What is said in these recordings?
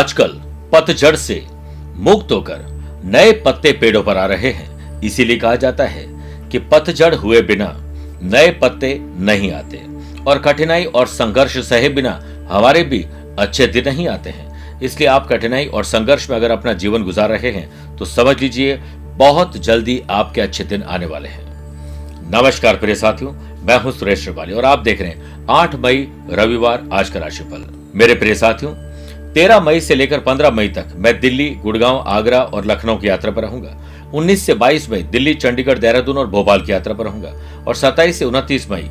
आजकल पतझड़ से मुक्त होकर नए पत्ते पेड़ों पर आ रहे हैं। इसीलिए कहा जाता है कि पतझड़ हुए बिना नए पत्ते नहीं आते और कठिनाई और संघर्ष सहे बिना हमारे भी अच्छे दिन नहीं आते हैं। इसलिए आप कठिनाई और संघर्ष में अगर अपना जीवन गुजार रहे हैं तो समझ लीजिए बहुत जल्दी आपके अच्छे दिन आने वाले हैं। नमस्कार प्रिय साथियों, मैं हूँ सुरेश श्रिवाली और आप देख रहे हैं 8 मई रविवार आज का राशिफल। मेरे प्रिय साथियों 13 मई से लेकर 15 मई तक मैं दिल्ली, गुड़गांव, आगरा और लखनऊ की यात्रा पर रहूँगा। 19 से 22 मई दिल्ली, चंडीगढ़, देहरादून और भोपाल की यात्रा पर रहूँगा और 27 से 29 मई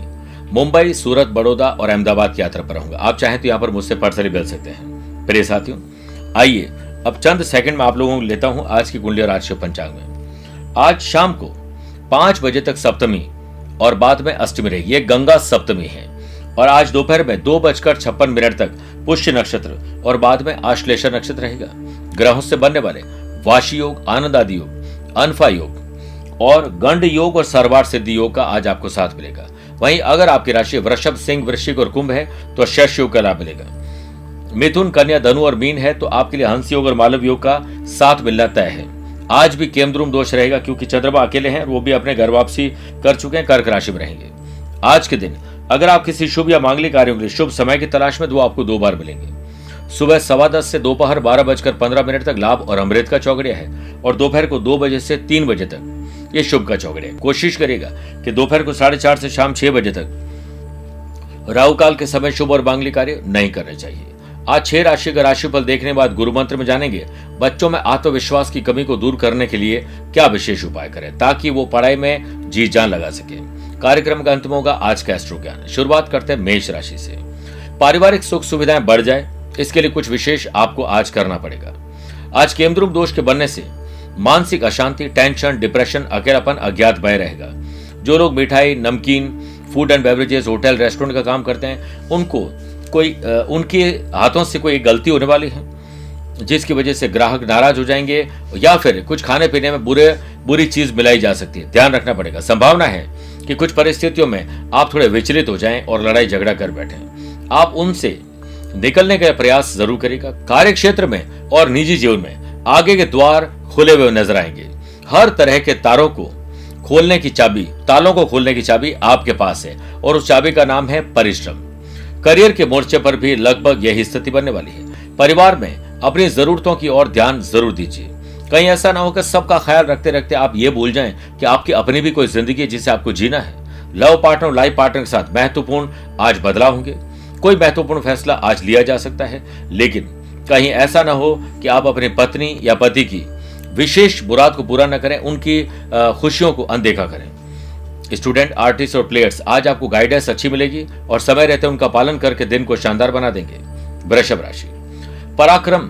मुंबई, सूरत, बड़ौदा और अहमदाबाद की यात्रा पर रहूँगा। आप चाहें तो यहाँ पर मुझसे पर्सनली मिल सकते हैं। प्रिय साथियों, आइए अब चंद सेकंड में आप लोगों को लेता हूँ आज की कुंडली और आज पंचांग में। आज शाम को पाँच बजे तक सप्तमी और बाद में अष्टमी रहेगी ये गंगा सप्तमी है। और आज दोपहर में दो बजकर छप्पन मिनट तक पुष्य नक्षत्र और बाद में आश्लेषा नक्षत्र रहेगा। ग्रहों से बनने वाले वाशी योग आनंद आदि योग, अनफा योग और गंड योग और सर्वार सिद्धि योग का आज आपको साथ मिलेगा। वहीं अगर आपकी राशि वृषभ, सिंह, वृश्चिक और कुंभ है तो शश योग का लाभ मिलेगा। मिथुन, कन्या, धनु और मीन है तो आपके लिए हंस योग और मालव योग का साथ मिलना तय है। आज भी केमद्रुम दोष रहेगा क्योंकि चंद्रमा अकेले हैं वो भी अपने घर वापसी कर चुके हैं, कर्क राशि में रहेंगे। आज के दिन अगर आप किसी शुभ या मांगलिक कार्यों के लिए शुभ समय की तलाश में तो आपको दो बार मिलेंगे। सुबह सवा दस से दोपहर बारह बजकर पंद्रह मिनट तक लाभ और अमृत का चौकड़िया है और दोपहर को दो बजे से तीन बजे तक ये शुभ का चौकड़िया कोशिश करेगा कि दोपहर को साढ़े चार से शाम छह बजे तक राहु काल के समय शुभ और मांगलिक कार्य नहीं करने चाहिए। आज छह राशि का राशिफल देखने बाद गुरु मंत्र में जानेंगे, बच्चों में आत्मविश्वास की कमी को दूर करने के लिए क्या विशेष उपाय करें ताकि वो पढ़ाई में जी जान लगा सके। कार्यक्रम का अंत में होगा आज का एस्ट्रो ज्ञान शुरुआत करते हैं मेष राशि से। पारिवारिक सुख सुविधाएँ बढ़ जाए, इसके लिए कुछ विशेष आपको आज करना पड़ेगा। आज केमद्रुम दोष के बनने से मानसिक अशांति, टेंशन, डिप्रेशन, अकेलापन, अज्ञात भय रहेगा। जो लोग मिठाई, नमकीन food and beverages hotel restaurant का काम करते हैं, उनको कोई उनके हाथों से कोई गलती होने वाली है, जिसकी वजह से ग्राहक नाराज़ हो जाएँगे, या फिर कुछ खाने पीने में बुरे, बुरी चीज़ मिलाई जा सकती है। ध्यान रखना पड़ेगा। संभावना है कि कुछ परिस्थितियों में आप थोड़े विचलित हो जाएँ और लड़ाई झगड़ा कर बैठे। आप उनसे निकलने का प्रयास ज़रूर करेगा कार्य क्षेत्र में और निजी जीवन में आगे के द्वार खुले हुए नज़र आएँगे। हर तरह के तारों को खोलने की चाबी, तालों को खोलने की चाबी आपके पास है और उस चाबी का नाम है परिश्रम। करियर के मोर्चे पर भी लगभग यही स्थिति बनने वाली है। परिवार में अपनी जरूरतों की ओर ध्यान ज़रूर दीजिए। कहीं ऐसा ना हो कि सबका ख्याल रखते रखते आप ये भूल जाएँ कि आपकी अपनी भी कोई ज़िंदगी है जिसे आपको जीना है। लव पार्टनर लाइफ पार्टनर के साथ महत्वपूर्ण आज बदलाव होंगे। कोई महत्वपूर्ण फैसला आज लिया जा सकता है, लेकिन कहीं ऐसा ना हो कि आप अपनी पत्नी या पति की विशेष मुराद को पूरा न करें, उनकी खुशियों को अनदेखा करें। स्टूडेंट, आर्टिस्ट और प्लेयर्स, आज आपको गाइडेंस अच्छी मिलेगी और समय रहते उनका पालन करके दिन को शानदार बना देंगे। वृषभ राशि। पराक्रम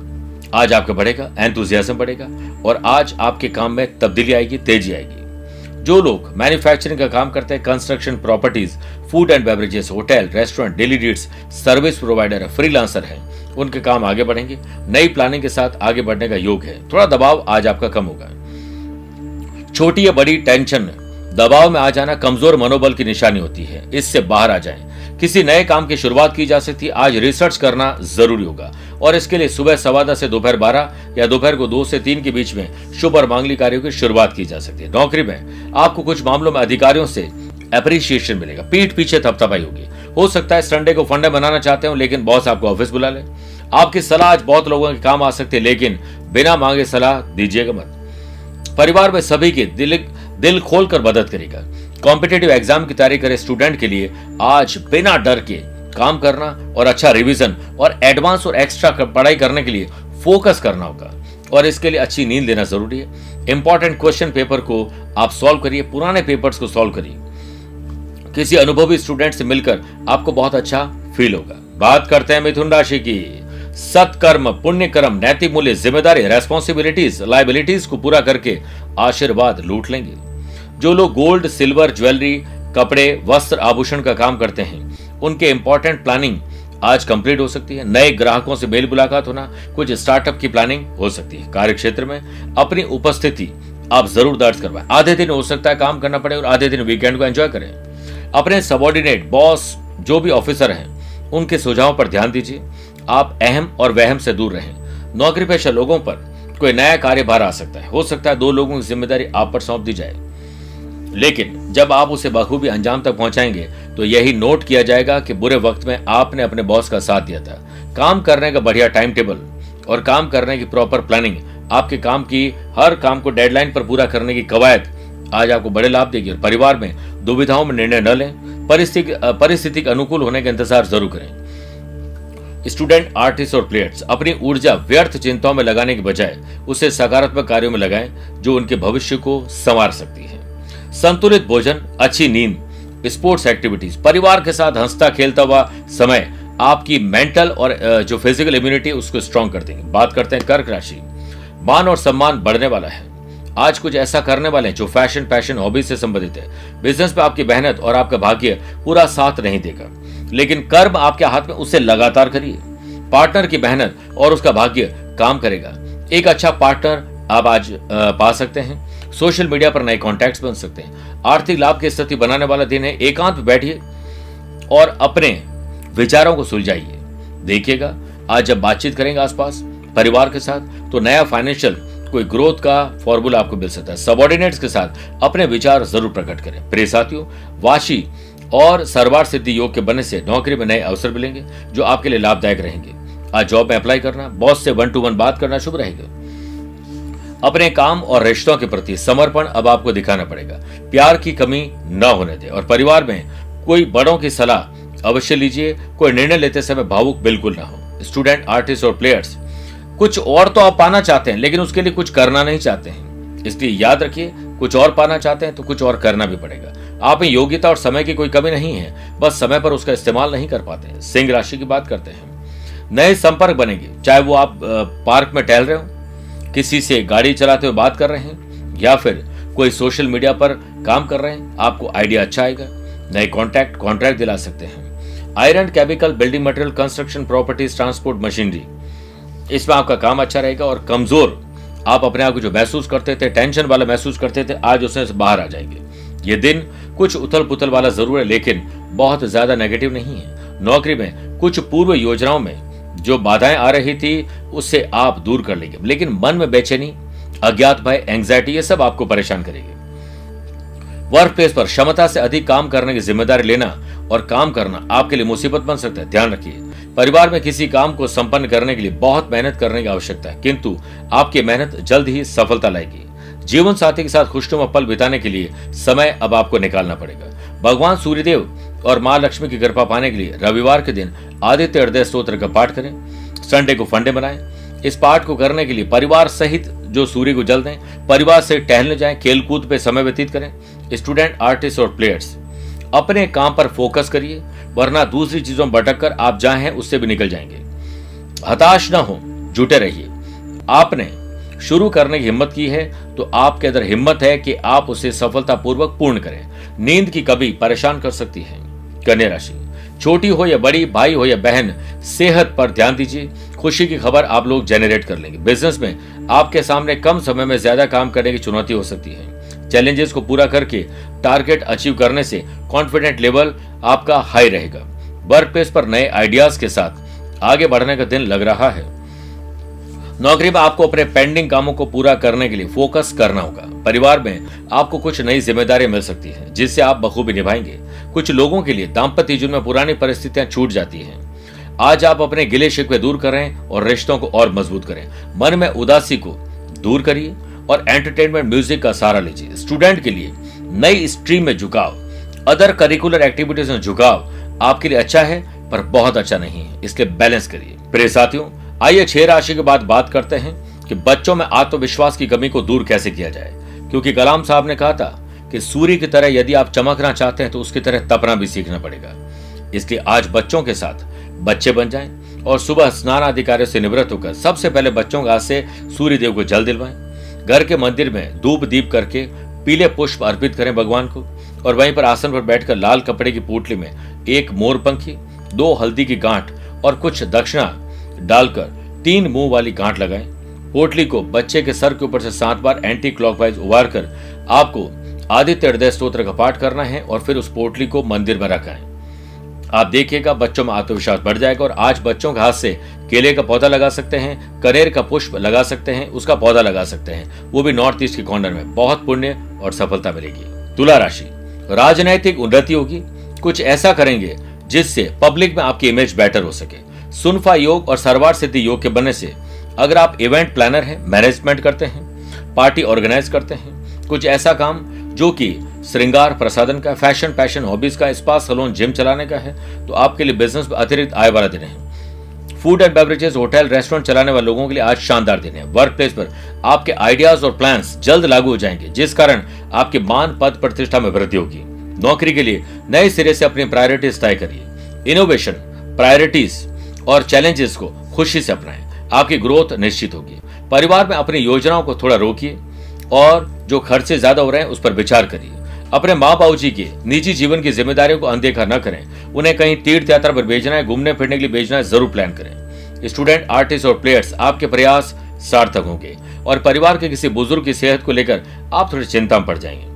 आज आपका बढ़ेगा एंथुजियाज्म बढ़ेगा और आज आपके काम में तब्दीली आएगी, तेज़ी आएगी। जो लोग मैन्युफैक्चरिंग का काम करते हैं construction properties food and beverages hotel restaurant डेलीडेट्स service provider freelancer हैं, उनके काम आगे बढ़ेंगे, नई प्लानिंग के साथ आगे बढ़ने का योग है। थोड़ा दबाव आज आपका कम होगा। छोटी या बड़ी टेंशन दबाव में आ जाना कमज़ोर मनोबल की निशानी होती है। इससे बाहर आ जाएँ। किसी नए काम की शुरुआत की जा सकती है आज रिसर्च करना ज़रूरी होगा। और इसके लिए सुबह सवा दस से दोपहर बारह या दोपहर को दो से तीन के बीच में शुभ और मांगली कार्यों की शुरुआत की जा सकती है। नौकरी में आपको कुछ मामलों में अधिकारियों से अप्रिसिएशन मिलेगा। पीठ पीछे थपथपाई होगी। हो सकता है संडे को फंडे बनाना चाहते हो, लेकिन बॉस आपको ऑफ़िस बुला ले। आपकी सलाह, आज बहुत लोगों के काम आ सकती है, लेकिन बिना मांगे सलाह दीजिएगा मत। परिवार में सभी के दिल दिल खोलकर मदद करेगा। कॉम्पिटेटिव एग्ज़ाम की तैयारी करे स्टूडेंट के लिए आज बिना डर के काम करना और अच्छा रिवीजन और एडवांस और एक्स्ट्रा पढ़ाई करने के लिए फोकस करना होगा। और इसके लिए अच्छी नींद लेना ज़रूरी है। इंपॉर्टेंट क्वेश्चन पेपर को आप सॉल्व करिए, पुराने पेपर्स को सॉल्व करिए। किसी अनुभवी स्टूडेंट से मिलकर आपको बहुत अच्छा फील होगा। बात करते हैं मिथुन राशि की। सत्कर्म पुण्य कर्म नैतिक मूल्य, ज़िम्मेदारी रेस्पॉन्सिबिलिटीज लाइबिलिटीज को पूरा करके आशीर्वाद लूट लेंगे। जो लोग गोल्ड, सिल्वर, ज्वेलरी, कपड़े, वस्त्र आभूषण का काम करते हैं, उनके इंपॉर्टेंट प्लानिंग आज कंप्लीट हो सकती है। नए ग्राहकों से मेल मुलाकात होना, कुछ स्टार्टअप की प्लानिंग हो सकती है। कार्य क्षेत्र में अपनी उपस्थिति आप ज़रूर दर्ज करवाएँ। आधे दिन हो सकता है काम करना पड़े और आधे दिन वीकेंड को एंजॉय करें। अपने सबॉर्डिनेट बॉस जो भी ऑफिसर हैं, उनके सुझावों पर ध्यान दीजिए। आप अहम और वहम से दूर रहें। नौकरी पेशा लोगों पर कोई नया कार्यभार आ सकता है। हो सकता है दो लोगों की ज़िम्मेदारी आप पर सौंप दी जाए। लेकिन जब आप उसे बखूबी अंजाम तक पहुंचाएँगे तो यही नोट किया जाएगा कि बुरे वक्त में आपने अपने बॉस का साथ दिया था। काम करने का बढ़िया टाइम टेबल और काम करने की प्रॉपर प्लानिंग आपके काम की, हर काम को डेडलाइन पर पूरा करने की कवायद, आज आपको बड़े लाभ देगी और परिवार में दुविधाओं में निर्णय न लें, परिस्थिति परिस्थिति अनुकूल होने का इंतज़ार ज़रूर करें। स्टूडेंट, आर्टिस्ट और प्लेयर्स, अपनी ऊर्जा व्यर्थ चिंताओं में लगाने के बजाय, उसे सकारात्मक कार्यों में लगाएँ, जो उनके भविष्य को संवार सकती है। संतुलित भोजन, अच्छी नींद स्पोर्ट्स एक्टिविटीज़ परिवार के साथ हंसता खेलता हुआ समय आपकी मेंटल और जो फ़िज़िकल इम्यूनिटी उसको स्ट्रांग कर देंगे। बात करते हैं कर्क राशि। मान और सम्मान बढ़ने वाला है। आज कुछ ऐसा करने वाले हैं जो फ़ैशन पैशन हॉबी से संबंधित है। बिज़नेस पे आपकी मेहनत और आपका भाग्य पूरा साथ नहीं देगा। लेकिन कर्म आपके हाथ में उसे लगातार करिए। पार्टनर की मेहनत और उसका भाग्य काम करेगा। एक अच्छा पार्टनर आप आज पा सकते हैं। सोशल मीडिया पर नए कॉन्टैक्ट बन सकते हैं। आर्थिक लाभ की स्थिति बनाने वाला दिन है, एकांत बैठिए और अपने विचारों को सुलझाइए। देखिएगा, आज जब बातचीत करेंगे आसपास, परिवार के साथ तो नया फाइनेंशियल कोई ग्रोथ का फॉर्मूला आपको मिल सकता है। सबॉर्डिनेट्स के साथ अपने विचार ज़रूर प्रकट करें। प्रिय साथियों, वाशी और सरवार सिद्धि योग के बनने से नौकरी में नए अवसर मिलेंगे, जो आपके लिए लाभदायक रहेंगे। आज जॉब में अप्लाई करना बॉस से वन टू वन बात करना शुभ रहेगा। अपने काम और रिश्तों के प्रति समर्पण अब आपको दिखाना पड़ेगा। प्यार की कमी न होने दे और परिवार में कोई बड़ों की सलाह अवश्य लीजिए, कोई निर्णय लेते समय भावुक बिल्कुल ना हो। स्टूडेंट, आर्टिस्ट और प्लेयर्स, कुछ और तो आप पाना चाहते हैं, लेकिन उसके लिए कुछ करना नहीं चाहते हैं। इसलिए याद रखिए, कुछ और पाना चाहते हैं तो कुछ और करना भी पड़ेगा। आप में योग्यता और समय की कोई कमी नहीं है, बस समय पर उसका इस्तेमाल नहीं कर पाते सिंह राशि की बात करते हैं। नए संपर्क बनेंगे, चाहे वो आप पार्क में टहल रहे हो किसी से गाड़ी चलाते हुए बात कर रहे हैं या फिर कोई सोशल मीडिया पर काम कर रहे हैं, आपको आइडिया अच्छा आएगा। नए कॉन्ट्रैक्ट कॉन्ट्रैक्ट दिला सकते हैं। Iron chemical building material construction properties transport machinery इसमें आपका काम अच्छा रहेगा और कमज़ोर आप अपने आप को जो महसूस करते थे, टेंशन वाला महसूस करते थे, आज उससे बाहर आ जाएँगे। ये दिन कुछ उथल पुथल वाला ज़रूर है, लेकिन बहुत ज़्यादा नेगेटिव नहीं है। नौकरी में कुछ पूर्व योजनाओं में जो बाधाएँ आ रही थी, उससे आप दूर कर लेंगे। लेकिन मन में बेचैनी, अज्ञात भय एंग्जाइटी ये सब आपको परेशान करेगी। वर्क प्लेस पर क्षमता से अधिक काम करने की ज़िम्मेदारी लेना और काम करना आपके लिए मुसीबत बन सकता है। ध्यान रखिए, परिवार में किसी काम को संपन्न करने के लिए बहुत मेहनत करने की आवश्यकता है, किंतु आपकी मेहनत जल्द ही सफलता लाएगी। जीवन साथी के साथ खुशनुमा पल बिताने के लिए समय अब आपको निकालना पड़ेगा। भगवान सूर्यदेव और माँ लक्ष्मी की कृपा पाने के लिए रविवार के दिन आदित्य हृदय स्त्रोत्र का पाठ करें, संडे को फंडे बनाएँ। इस पाठ को करने के लिए परिवार सहित जो सूर्य को जल दें, परिवार से टहलने जाएँ, खेलकूद पे समय व्यतीत करें। स्टूडेंट, आर्टिस्ट और प्लेयर्स, अपने काम पर फोकस करिए, वरना दूसरी चीज़ों में भटक कर आप जहाँ हैं, उससे भी निकल जाएँगे। हताश न हो, जुटे रहिए। आपने शुरू करने की हिम्मत की है तो आपके अंदर हिम्मत है कि आप उसे सफलतापूर्वक पूर्ण करें। नींद की कभी परेशान कर सकती है। कन्या राशि। छोटी हो या बड़ी, भाई हो या बहन, सेहत पर ध्यान दीजिए। खुशी की खबर आप लोग जेनरेट कर लेंगे। बिज़नेस में आपके सामने कम समय में ज़्यादा काम करने की चुनौती हो सकती है। चैलेंजेस को पूरा करके टारगेट अचीव करने से कॉन्फिडेंट लेवल आपका हाई रहेगा। वर्क प्लेस पर नए आइडियाज़ के साथ आगे बढ़ने का दिन लग रहा है। नौकरी में आपको अपने पेंडिंग कामों को पूरा करने के लिए फोकस करना होगा। परिवार में आपको कुछ नई ज़िम्मेदारी मिल सकती है, जिससे आप बखूबी निभाएँगे। कुछ लोगों के लिए दाम्पत्य जीवन में पुरानी परिस्थितियाँ छूट जाती हैं। आज आप अपने गिले शिकवे दूर करें और रिश्तों को और मज़बूत करें। मन में उदासी को दूर करिए और एंटरटेनमेंट म्यूज़िक का सहारा लीजिए। स्टूडेंट के लिए नई स्ट्रीम में झुकाव अदर करिकुलर एक्टिविटीज़ में झुकाव आपके लिए अच्छा है, पर बहुत अच्छा नहीं है। इसलिए बैलेंस करिए। प्रिय साथियों, आइए छह राशि के बाद बात करते हैं कि बच्चों में आत्मविश्वास की कमी को दूर कैसे किया जाए। क्योंकि कलाम साहब ने कहा था कि सूर्य की तरह यदि आप चमकना चाहते हैं तो उसकी तरह तपना भी सीखना पड़ेगा। इसलिए आज बच्चों के साथ बच्चे बन जाएँ और सुबह स्नान आदि कार्य से निवृत्त होकर सबसे पहले बच्चों के से सूर्य देव को जल दिलवाएँ। घर के मंदिर में धूप दीप करके पीले पुष्प अर्पित करें भगवान को और वहीं पर आसन पर बैठकर लाल कपड़े की पोटली में एक मोर पंखी, दो हल्दी की गांठ और कुछ दक्षिणा डालकर तीन मुँह वाली गांठ लगाएँ। पोटली को बच्चे के सर के ऊपर से सात बार एंटी क्लॉकवाइज उबार कर आपको आदित्य हृदय स्त्रोत्र का पाठ करना है और फिर उस पोटली को मंदिर में रखाएँ आप देखिएगा, बच्चों में आत्मविश्वास बढ़ जाएगा और आज बच्चों के हाथ से केले का पौधा लगा सकते हैं, कनेर का पुष्प लगा सकते हैं, उसका पौधा लगा सकते हैं। वो भी नॉर्थ ईस्ट के कॉर्नर में। बहुत पुण्य और सफलता मिलेगी। तुला राशि। राजनैतिक उन्नति होगी। कुछ ऐसा करेंगे जिससे पब्लिक में आपकी इमेज बेटर हो सके। सुनफा योग और सरवार सिद्धि योग के बनने से अगर आप इवेंट प्लानर हैं मैनेजमेंट करते हैं पार्टी ऑर्गेनाइज करते हैं, कुछ ऐसा काम जो कि श्रृंगार, प्रसादन का फ़ैशन पैशन हॉबीज का स्पा सलोन जिम चलाने का है तो आपके लिए बिज़नेस में अतिरिक्त आय वाला दिन है। Food and beverages hotel restaurant चलाने वाले लोगों के लिए आज शानदार दिन है। वर्क प्लेस पर आपके आइडियाज़ और प्लान्स जल्द लागू हो जाएँगे, जिस कारण आपके मान, पद, प्रतिष्ठा में वृद्धि होगी। नौकरी के लिए नए सिरे से अपनी प्रायोरिटीज तय करिए। इनोवेशन प्रायोरिटीज और चैलेंजेस को खुशी से अपनाएँ। आपकी ग्रोथ निश्चित होगी। परिवार में अपनी योजनाओं को थोड़ा रोकिए और जो खर्चे ज़्यादा हो रहे हैं, उस पर विचार करिए। अपने माँ बाबू जी के, निजी जीवन की जिम्मेदारियों को अनदेखा न करें। उन्हें कहीं तीर्थ यात्रा पर भेजना है, घूमने फिरने के लिए भेजना है, ज़रूर प्लान करें। स्टूडेंट आर्टिस्ट और प्लेयर्स आपके प्रयास सार्थक होंगे। और परिवार के किसी बुज़ुर्ग की सेहत को लेकर आप थोड़ी चिंता में पड़ जाएँगे।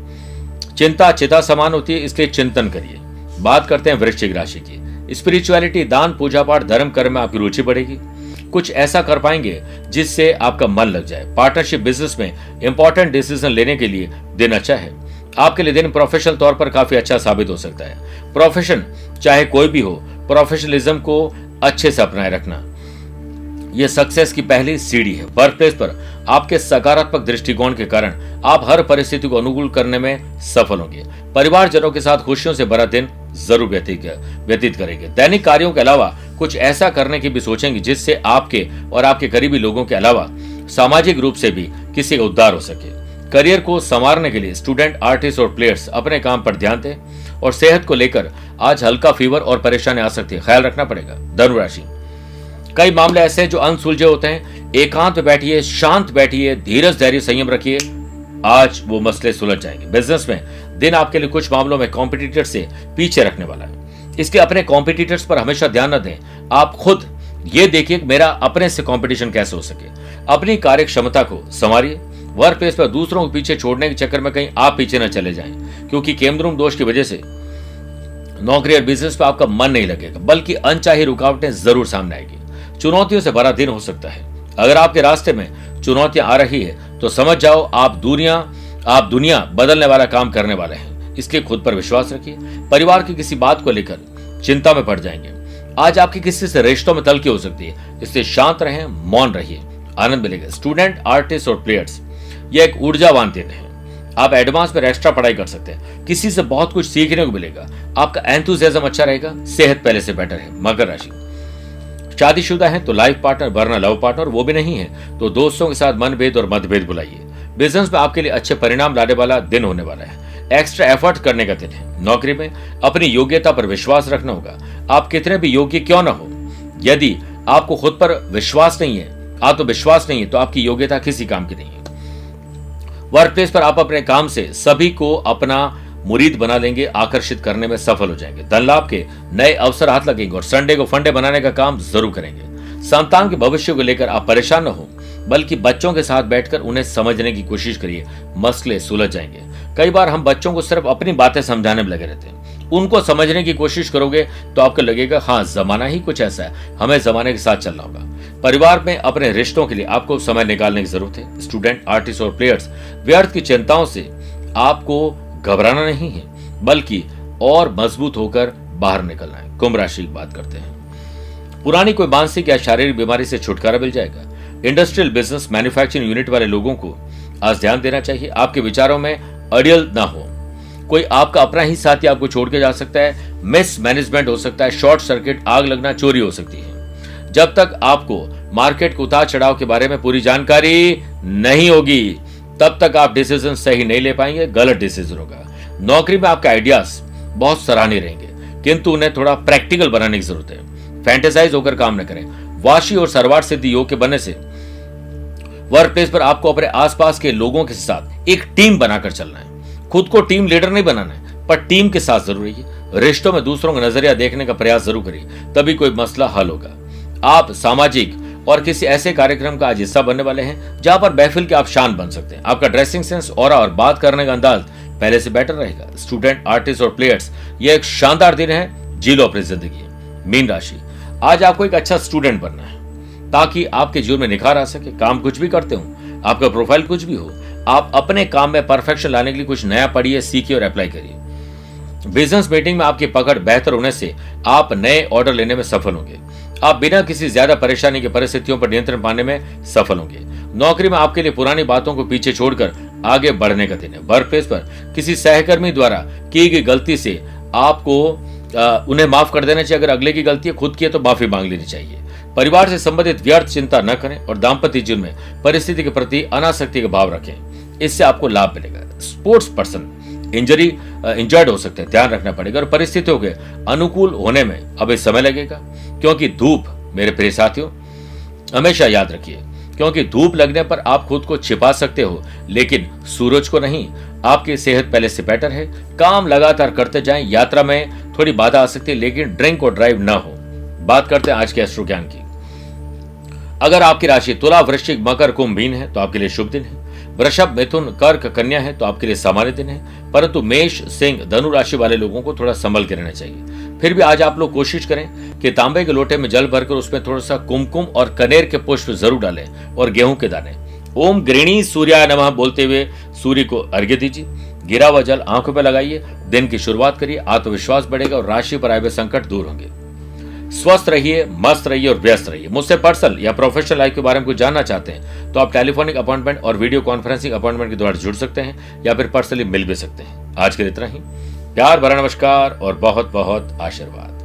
चिंता चिता समान होती है, इसलिए चिंतन करिए। बात करते हैं वृश्चिक राशि की। स्पिरिचुअलिटी दान, पूजा पाठ, धर्म, कर्म में आपकी रुचि बढ़ेगी। कुछ ऐसा कर पाएँगे जिससे आपका मन लग जाए। पार्टनरशिप बिज़नेस में इंपॉर्टेंट डिसीज़न लेने के लिए दिन अच्छा है आपके लिए दिन प्रोफेशनल तौर पर काफ़ी अच्छा साबित हो सकता है। प्रोफेशन चाहे कोई भी हो प्रोफेशनलिज्म को अच्छे से अपनाए रखना। यह सक्सेस की पहली सीढ़ी है। वर्क प्लेस पर आपके सकारात्मक दृष्टिकोण के कारण आप हर परिस्थिति को अनुकूल करने में सफल होंगे। परिवारजनों के साथ खुशियों से भरा दिन ज़रूर व्यतीत व्यतीत करेंगे। दैनिक कार्यों के अलावा कुछ ऐसा करने की भी सोचेंगे जिससे आपके और आपके करीबी लोगों के अलावा सामाजिक रूप से भी किसी का उद्धार हो सके। करियर को संवारने के लिए स्टूडेंट, आर्टिस्ट और प्लेयर्स अपने काम पर ध्यान दें और सेहत को लेकर आज हल्का फीवर और परेशानी आ सकती है। ख्याल रखना पड़ेगा। धनुराशि। कई मामले ऐसे हैं जो अनसुलझे होते हैं। एकांत बैठिए, शांत बैठिए, धीरज, धैर्य, संयम रखिए। आज वो मसले सुलझ जाएँगे। बिज़नेस में दिन आपके लिए कुछ मामलों में कॉम्पिटिटर से पीछे रखने वाला है। इसलिए अपने कॉम्पिटिटर्स पर हमेशा ध्यान न दें। आप खुद ये देखिए मेरा अपने से कंपटीशन कैसे हो सके। अपनी कार्य क्षमता को संवारिए। वर्क प्लेस पर दूसरों को पीछे छोड़ने के चक्कर में कहीं आप पीछे न चले जाएँ, क्योंकि केमद्रुम दोष की वजह से नौकरी और बिज़नेस पर आपका मन नहीं लगेगा, बल्कि अनचाही रुकावटें ज़रूर सामने आएगी। चुनौतियों से भरा दिन हो सकता है। अगर आपके रास्ते में चुनौतियाँ आ रही है तो समझ जाओ आप दुनिया आप दुनिया बदलने वाला काम करने वाले हैं। इसलिए खुद पर विश्वास रखिए। परिवार की किसी बात को लेकर चिंता में पड़ जाएँगे। आज आपकी किसी से रिश्तों में तलकी हो सकती है। इसलिए शांत रहें, मौन रहिए। आनंद मिलेगा। स्टूडेंट, आर्टिस्ट और प्लेयर्स यह एक ऊर्जावान दिन है। आप एडवांस में एक्स्ट्रा पढ़ाई कर सकते हैं। किसी से बहुत कुछ सीखने को मिलेगा। आपका एंथुजियाज्म अच्छा रहेगा। सेहत पहले से बेटर है। मकर राशि। शादीशुदा है तो लाइफ पार्टनर वरना लव पार्टनर वो भी नहीं है। तो दोस्तों के साथ मनभेद और मतभेद बुलाइए। बिज़नेस में आपके लिए अच्छे परिणाम लाने वाला दिन होने वाला है। एक्स्ट्रा एफर्ट करने का दिन है। नौकरी में अपनी योग्यता पर विश्वास रखना होगा। आप कितने भी योग्य क्यों ना हो, यदि आपको खुद पर विश्वास नहीं है, आत्मविश्वास नहीं है तो आपकी योग्यता किसी काम की नहीं है। वर्क प्लेस पर आप अपने काम से सभी को अपना मुरीद बना लेंगे आकर्षित करने में सफल हो जाएँगे। धन लाभ के नए अवसर हाथ लगेंगे और संडे को फंडे बनाने का काम ज़रूर करेंगे। संतान के भविष्य को लेकर आप परेशान न हो, बल्कि बच्चों के साथ बैठकर उन्हें समझने की कोशिश करिए। मसले सुलझ जाएँगे। कई बार हम बच्चों को सिर्फ़ अपनी बातें समझाने में लगे रहते हैं। उनको समझने की कोशिश करोगे तो आपको लगेगा हाँ जमाना ही कुछ ऐसा है। हमें जमाने के साथ चलना होगा। परिवार में अपने रिश्तों के लिए आपको समय निकालने की ज़रूरत है। स्टूडेंट, आर्टिस्ट और प्लेयर्स, व्यर्थ की चिंताओं से आपको घबराना नहीं है, बल्कि और मज़बूत होकर बाहर निकलना है। कुंभ राशि की बात करते हैं। पुरानी कोई मानसिक या शारीरिक बीमारी से छुटकारा मिल जाएगा। इंडस्ट्रियल बिज़नेस मैन्युफैक्चरिंग यूनिट वाले लोगों को आज ध्यान देना चाहिए। आपके विचारों में अड़ियल ना हो। कोई आपका अपना ही साथी आपको छोड़ के जा सकता है मिस मैनेजमेंट हो सकता है शॉर्ट सर्किट आग लगना, चोरी हो सकती है। जब तक आपको मार्केट के उतार चढ़ाव के बारे में पूरी जानकारी नहीं होगी, तब तक आप डिसीज़न सही नहीं ले पाएँगे, गलत डिसीज़न होगा। नौकरी में आपके आइडियाज़ बहुत सराहनीय रहेंगे, किंतु उन्हें थोड़ा प्रैक्टिकल बनाने की ज़रूरत है। फैंटेसाइज होकर काम न करें। वाशी और सरवार सिद्धि योग के बनने से वर्क प्लेस पर आपको अपने आसपास के लोगों के साथ एक टीम बनाकर चलना है। खुद को टीम लीडर नहीं बनाना है, पर टीम के साथ ज़रूर रहिए। रिश्तों में दूसरों का नज़रिया देखने का प्रयास ज़रूर करिए, तभी कोई मसला हल होगा। आप सामाजिक और किसी ऐसे कार्यक्रम का आज हिस्सा बनने वाले हैं, जहाँ पर बहफिल के आप शान बन सकते हैं। आपका ड्रेसिंग सेंस और और बात करने का अंदाज पहले से बेटर रहेगा। स्टूडेंट आर्टिस्ट और प्लेयर्स ये एक शानदार दिन है। जी लो अपनी ज़िंदगी। मीन राशि। आज आपको एक अच्छा स्टूडेंट बनना है। ताकि आपके जीवन में निखार आ सके। काम कुछ भी करते हो, आपका प्रोफ़ाइल कुछ भी हो, आप अपने काम में परफेक्शन लाने के लिए कुछ नया पढ़िए, सीखिए और अप्लाई करिए। बिज़नेस मीटिंग में आपकी पकड़ बेहतर होने से आप नए ऑर्डर लेने में सफल होंगे। आप बिना किसी ज़्यादा परेशानी की परिस्थितियों पर नियंत्रण पाने में सफल होंगे। नौकरी में आपके लिए पुरानी बातों को पीछे छोड़कर आगे बढ़ने का दिन है। वर्क प्लेस पर किसी सहकर्मी द्वारा की गई गलती से आपको उन्हें माफ़ कर देना चाहिए। अगर अगले की गलती है, खुद की है तो माफ़ी मांग लेनी चाहिए। परिवार से संबंधित व्यर्थ चिंता न करें और दाम्पत्य जीवन में परिस्थिति के प्रति अनासक्ति का भाव रखें। इससे आपको लाभ मिलेगा। स्पोर्ट्स पर्सन इंजरी इंजर्ड हो सकते हैं। ध्यान रखना पड़ेगा और परिस्थितियों के अनुकूल होने में अभी समय लगेगा। क्योंकि धूप, मेरे प्रिय साथियों, हमेशा याद रखिए, क्योंकि धूप लगने पर आप खुद को छिपा सकते हो, लेकिन सूरज को नहीं। आपकी सेहत पहले से बेटर है। काम लगातार करते जाएँ। यात्रा में थोड़ी बाधा आ सकती है, लेकिन ड्रिंक और ड्राइव ना हो। बात करते हैं आज के एस्ट्रो ज्ञान की। अगर आपकी राशि तुला, वृश्चिक, मकर, कुंभ मीन है तो आपके लिए शुभ दिन है। वृषभ, मिथुन, कर्क, कन्या है तो आपके लिए सामान्य दिन है। परंतु मेष, सिंह, धनु राशि वाले लोगों को थोड़ा संभल के रहना चाहिए। फिर भी आज आप लोग कोशिश करें कि तांबे के लोटे में जल भरकर उसमें थोड़ा सा कुमकुम और कनेर के पुष्प ज़रूर डालें और गेहूँ के दाने। ओम गृणी सूर्या नमः बोलते हुए सूर्य को अर्घ्य दीजिए। गिरा हुआ जल आँखों पर लगाइए। दिन की शुरुआत करिए। आत्मविश्वास बढ़ेगा और राशि पर आए हुए संकट दूर होंगे। स्वस्थ रहिए, मस्त रहिए और व्यस्त रहिए। मुझसे पर्सनल या प्रोफेशनल लाइफ के बारे में कुछ जानना चाहते हैं तो आप टेलीफोनिक अपॉइंटमेंट और वीडियो कॉन्फ्रेंसिंग अपॉइंटमेंट के द्वारा जुड़ सकते हैं, या फिर पर्सनली मिल भी सकते हैं। आज के इतना ही। प्यार, भरा नमस्कार और बहुत बहुत आशीर्वाद।